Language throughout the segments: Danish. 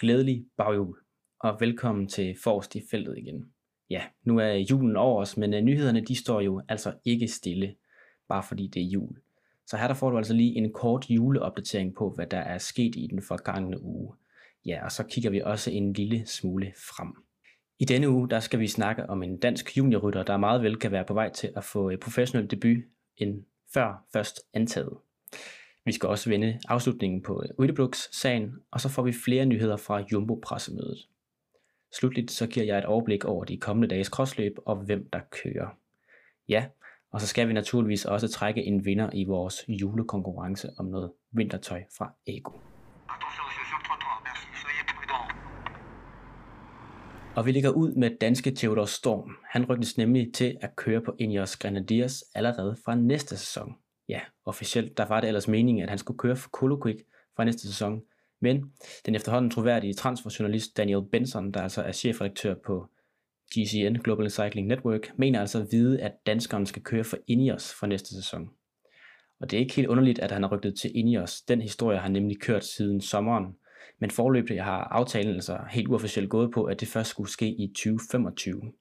Glædelig baghjul, og velkommen til Forrest i feltet igen. Ja, nu er julen over os, men øh, nyhederne de står jo altså ikke stille, bare fordi det er jul. Så her der får du altså lige en kort juleopdatering på, hvad der er sket i den forgangne uge. Ja, og så kigger vi også en lille smule frem. I denne uge, der skal vi snakke om en dansk juniorrytter, der meget vel kan være på vej til at få et professionel debut end før først antaget. Vi skal også vende afslutningen på øh, Rytteblux-sagen, og så får vi flere nyheder fra Jumbo-pressemødet. Slutligt så giver jeg et overblik over de kommende dages crossløb og hvem der kører. Ja, og så skal vi naturligvis også trække en vinder i vores julekonkurrence om noget vintertøj fra Ego. Og vi ligger ud med danske Theodor Storm. Han ryktes nemlig til at køre på Ineos Grenadiers allerede fra næste sæson. Ja, officielt der var det ellers meningen, at han skulle køre for Colo Quick fra næste sæson. Men den efterhånden troværdige transferjournalist Daniel Benson, der altså er chefredaktør på GCN Global Cycling Network, mener altså at vide, at danskeren skal køre for Ineos fra næste sæson. Og det er ikke helt underligt, at han har rykket til Ineos. Den historie har nemlig kørt siden sommeren, men forløbet har aftalen altså helt uofficielt gået på, at det først skulle ske i 2025.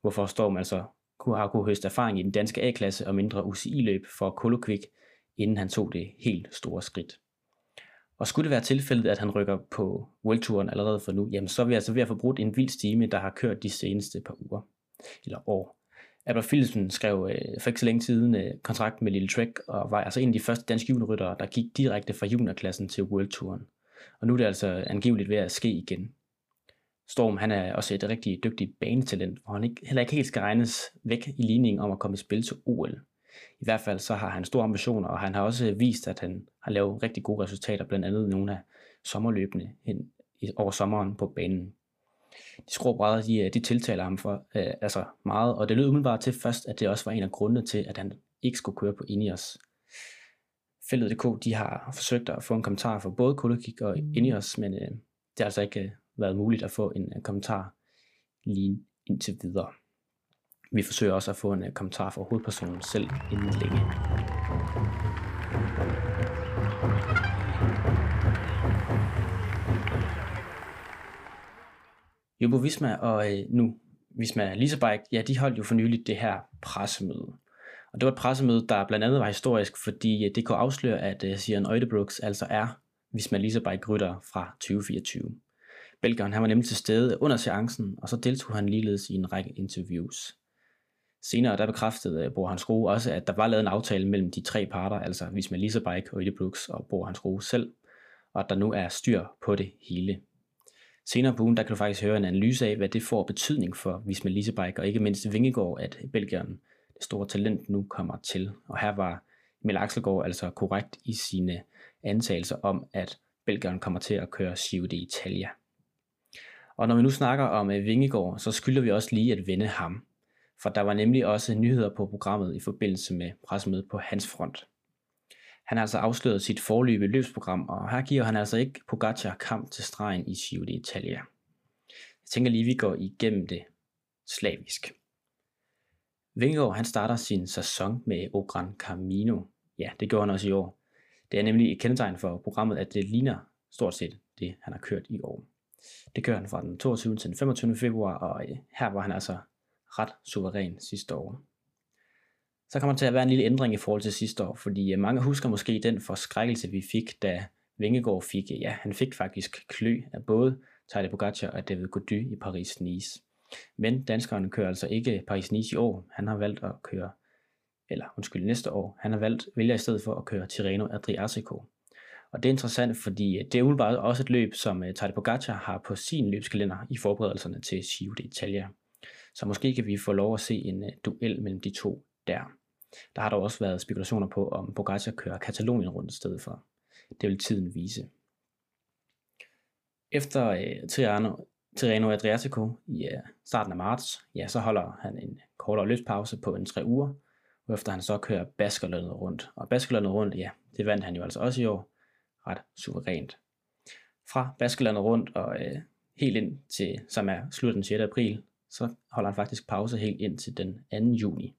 Hvorfor står man altså kunne have kunne høste erfaring i den danske A-klasse og mindre UCI-løb for Kolokvik, inden han tog det helt store skridt. Og skulle det være tilfældet, at han rykker på World Touren allerede for nu, jamen så er vi altså ved at få brugt en vild stime, der har kørt de seneste par uger eller år. Albert Philipsen skrev øh, for ikke så længe siden øh, kontrakt med Lille Trek, og var altså en af de første danske juniorryttere, der gik direkte fra juniorklassen til World Touren. Og nu er det altså angiveligt ved at ske igen. Storm han er også et rigtig dygtigt banetalent, hvor han ikke, heller ikke helt skal regnes væk i ligningen om at komme i spil til OL. I hvert fald så har han store ambitioner, og han har også vist, at han har lavet rigtig gode resultater, blandt andet nogle af sommerløbende hen over sommeren på banen. De skråbrædder, de, de tiltaler ham for øh, altså meget, og det lød umiddelbart til først, at det også var en af grundene til, at han ikke skulle køre på Ineos. Fældet.dk, de har forsøgt at få en kommentar for både Kolokik og Ineos, men øh, det har altså ikke øh, været muligt at få en øh, kommentar lige indtil videre. Vi forsøger også at få en øh, kommentar fra hovedpersonen selv inden længe. Jumbo Visma og øh, nu Visma Lisabike, ja, de holdt jo for nyligt det her pressemøde. Og det var et pressemøde, der blandt andet var historisk, fordi øh, det kunne afsløre, at uh, Sian Øjdebrooks altså er Visma Lisabike rytter fra 2024. Belgeren han var nemlig til stede under seancen, og så deltog han ligeledes i en række interviews. Senere der bekræftede øh, Bor Hans Roe også, at der var lavet en aftale mellem de tre parter, altså Visma Lisabike, Øjdebrooks og Bor Hans Roe selv, og at der nu er styr på det hele. Senere på ugen, der kan du faktisk høre en analyse af, hvad det får betydning for Visma Lisabike, og ikke mindst Vingegaard, at Belgieren store talent nu kommer til. Og her var Emil Axelgaard altså korrekt i sine antagelser om, at Belgien kommer til at køre Giro d'Italia. Og når vi nu snakker om øh, Vingegaard, så skylder vi også lige at vende ham. For der var nemlig også nyheder på programmet i forbindelse med pressemødet på hans front. Han har altså afsløret sit forløbe løbsprogram, og her giver han altså ikke Pogacar kamp til stregen i Giro d'Italia. Jeg tænker lige, at vi går igennem det slavisk. Vingegaard han starter sin sæson med O Gran Camino. Ja, det gjorde han også i år. Det er nemlig et kendetegn for programmet, at det ligner stort set det, han har kørt i år. Det kører han fra den 22. til den 25. februar, og øh, her var han altså ret suveræn sidste år. Så kommer der til at være en lille ændring i forhold til sidste år, fordi øh, mange husker måske den forskrækkelse, vi fik, da Vingegaard fik, øh, ja, han fik faktisk klø af både Tadej Pogacar og David Gody i Paris-Nice. Men danskeren kører altså ikke Paris-Nice i år. Han har valgt at køre, eller undskyld, næste år. Han har valgt, vælger i stedet for at køre Tirreno Adriatico. Og det er interessant, fordi øh, det er umiddelbart også et løb, som øh, Tadej Pogacar har på sin løbskalender i forberedelserne til Giro d'Italia. Så måske kan vi få lov at se en øh, duel mellem de to der. Der har der også været spekulationer på, om Pogacar kører Katalonien rundt i stedet for. Det vil tiden vise. Efter Tirano, Tirano Adriatico i starten af marts, ja, så holder han en kortere løbspause på en tre uger, efter han så kører Baskerlandet rundt. Og Baskerlandet rundt, ja, det vandt han jo altså også i år ret suverænt. Fra Baskerlandet rundt og øh, helt ind til, som er slut den 6. april, så holder han faktisk pause helt ind til den 2. juni.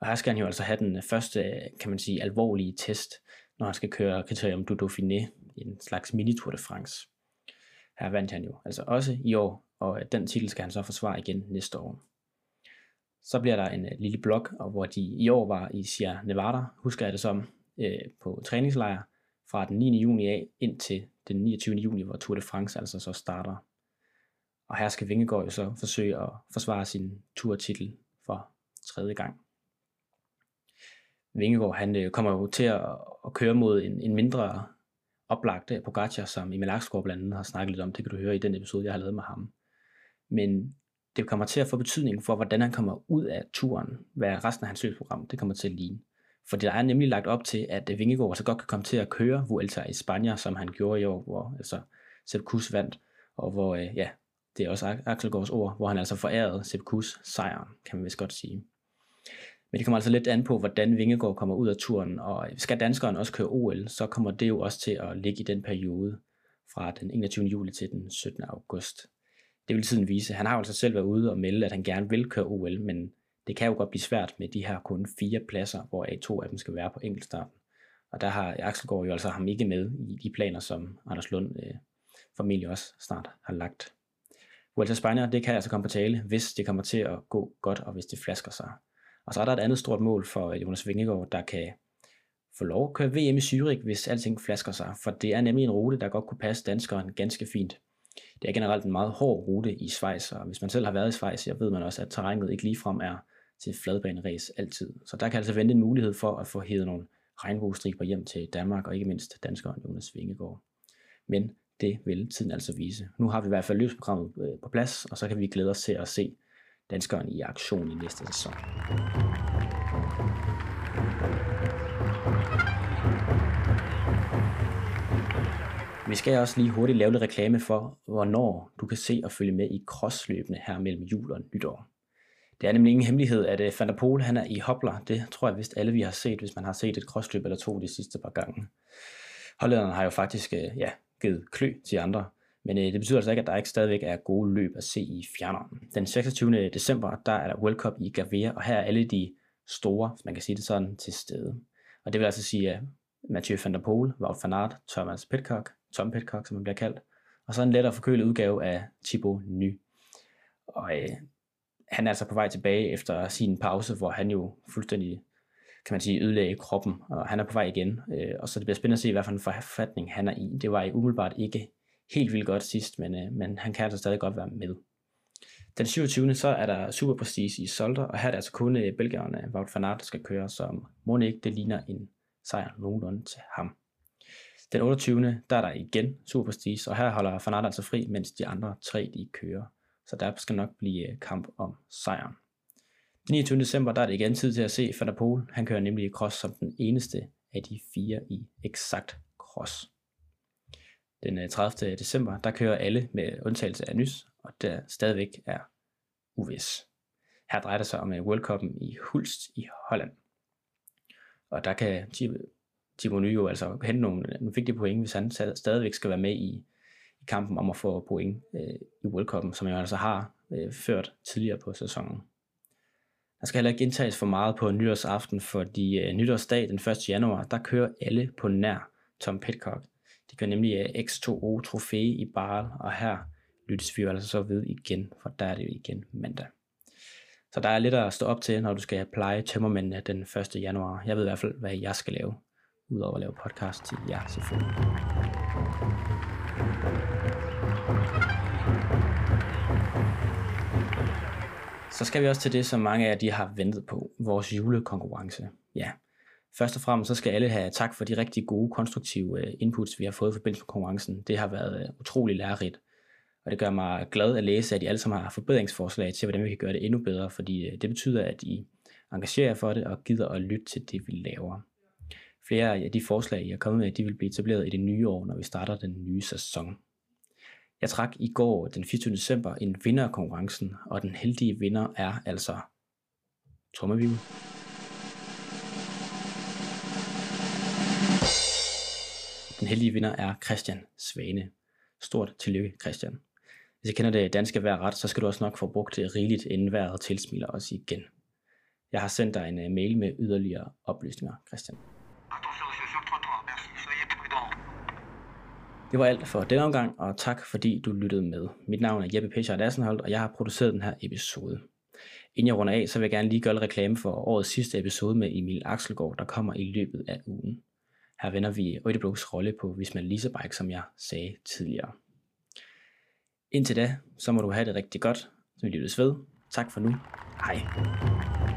Og her skal han jo altså have den øh, første, kan man sige, alvorlige test, når han skal køre Criterium du Dauphiné, en slags mini Tour de France. Her vandt han jo altså også i år, og øh, den titel skal han så forsvare igen næste år. Så bliver der en øh, lille blok, og hvor de i år var i Sierra Nevada, husker jeg det som, uh, på træningslejr fra den 9. juni af ind til den 29. juni, hvor Tour de France altså så starter. Og her skal Vingegaard jo så forsøge at forsvare sin turtitel for tredje gang. Vingegaard han øh, kommer jo til at, at køre mod en, en mindre oplagt øh, Pogacar, som Emil Aksgaard blandt andet har snakket lidt om. Det kan du høre i den episode, jeg har lavet med ham. Men det kommer til at få betydning for, hvordan han kommer ud af turen, hvad resten af hans løbsprogram det kommer til at ligne. For der er nemlig lagt op til, at øh, Vingegaard så godt kan komme til at køre Vuelta i Spanien, som han gjorde i år, hvor altså Sepp Kuss vandt, og hvor, øh, ja, det er også Axelgaards ord, hvor han altså forærede Sepp Kuss sejren, kan man vist godt sige. Men det kommer altså lidt an på, hvordan Vingegaard kommer ud af turen, og øh, skal danskeren også køre OL, så kommer det jo også til at ligge i den periode fra den 21. juli til den 17. august. Det vil tiden vise. Han har jo altså selv været ude og melde, at han gerne vil køre OL, men det kan jo godt blive svært med de her kun fire pladser, hvor a to af dem skal være på enkeltstarten. Og der har Axelgaard jo altså ham ikke med i de planer, som Anders Lund øh, formentlig også snart har lagt. Vuelta Spanier, det kan altså komme på tale, hvis det kommer til at gå godt, og hvis det flasker sig. Og så er der et andet stort mål for øh, Jonas Vingegaard, der kan få lov at køre VM i Zürich, hvis alting flasker sig. For det er nemlig en rute, der godt kunne passe danskeren ganske fint. Det er generelt en meget hård rute i Schweiz, og hvis man selv har været i Schweiz, så ved man også, at terrænet ikke ligefrem er til fladbaneræs altid. Så der kan altså vente en mulighed for at få hævet nogle regnbuestriber hjem til Danmark, og ikke mindst danskeren Jonas Vingegaard. Men det vil tiden altså vise. Nu har vi i hvert fald løbsprogrammet øh, på plads, og så kan vi glæde os til at se danskeren i aktion i næste sæson. Vi skal også lige hurtigt lave lidt reklame for, hvornår du kan se og følge med i crossløbene her mellem jul og nytår. Det er nemlig ingen hemmelighed, at øh, Van der Pol han er i hopler. Det tror jeg vist alle vi har set, hvis man har set et krossløb eller to de sidste par gange. Hollænderne har jo faktisk øh, ja, givet klø til andre. Men øh, det betyder altså ikke, at der ikke stadigvæk er gode løb at se i fjerneren. Den 26. december, der er der World Cup i Gavea, og her er alle de store, hvis man kan sige det sådan, til stede. Og det vil altså sige, at Mathieu van der Poel, Wout van Aert, Thomas Pitcock, Tom Pitcock, som han bliver kaldt, og så en lettere forkølet udgave af Thibaut Ny. Og øh, han er altså på vej tilbage efter sin pause, hvor han jo fuldstændig kan man sige, ødelagde kroppen, og han er på vej igen. Øh, og så det bliver spændende at se, hvad for en forfatning han er i. Det var i umiddelbart ikke helt vildt godt sidst, men, øh, men han kan altså stadig godt være med. Den 27. så er der Super Prestige i Solter, og her er det altså kun øh, belgierne Wout van Aert, der skal køre, som må ikke det ligner en sejr nogenlunde til ham. Den 28. der er der igen Super Prestige, og her holder van Aert altså fri, mens de andre tre de kører. Så der skal nok blive øh, kamp om sejren. Den 29. december der er det igen tid til at se Van der Pol. Han kører nemlig i cross som den eneste af de fire i eksakt cross. Den øh, 30. December, der kører alle med undtagelse af Nys, og der stadigvæk er uvis. Her drejer det sig om øh, World Cup'en i Hulst i Holland. Og der kan Timo Ny jo altså hente nogle, nogle vigtige point, hvis han stadigvæk skal være med i kampen om at få point øh, i World Cup'en, som jeg altså har øh, ført tidligere på sæsonen. Der skal heller ikke indtages for meget på nytårsaften, fordi øh, nytårsdag den 1. januar, der kører alle på nær Tom Pitcock. De kører nemlig øh, X2O trofæ i Barl, og her lyttes vi jo altså så ved igen, for der er det jo igen mandag. Så der er lidt at stå op til, når du skal pleje tømmermændene den 1. januar. Jeg ved i hvert fald, hvad jeg skal lave, udover at lave podcast til jer selvfølgelig. Så skal vi også til det, som mange af jer de har ventet på, vores julekonkurrence. Ja, først og fremmest så skal alle have tak for de rigtig gode, konstruktive øh, inputs, vi har fået i forbindelse med konkurrencen. Det har været øh, utrolig lærerigt, og det gør mig glad at læse, at I alle sammen har forbedringsforslag til, hvordan vi kan gøre det endnu bedre, fordi øh, det betyder, at I engagerer for det og gider at lytte til det, vi laver. Flere af de forslag, I har kommet med, de vil blive etableret i det nye år, når vi starter den nye sæson. Jeg trak i går den 24. december en vinder af konkurrencen, og den heldige vinder er altså Trommeviv. Den heldige vinder er Christian Svane. Stort tillykke, Christian. Hvis jeg kender det danske vejr ret, så skal du også nok få brugt det rigeligt, inden vejret tilsmiler os igen. Jeg har sendt dig en øh, mail med yderligere oplysninger, Christian. Det var alt for denne omgang, og tak fordi du lyttede med. Mit navn er Jeppe Pescher Assenholdt, og jeg har produceret den her episode. Inden jeg runder af, så vil jeg gerne lige gøre reklame for årets sidste episode med Emil Axelgaard, der kommer i løbet af ugen. Her vender vi Øjdebloks rolle på Visma Bike, som jeg sagde tidligere. Indtil da, så må du have det rigtig godt, så vi lyttes ved. Tak for nu. Hej.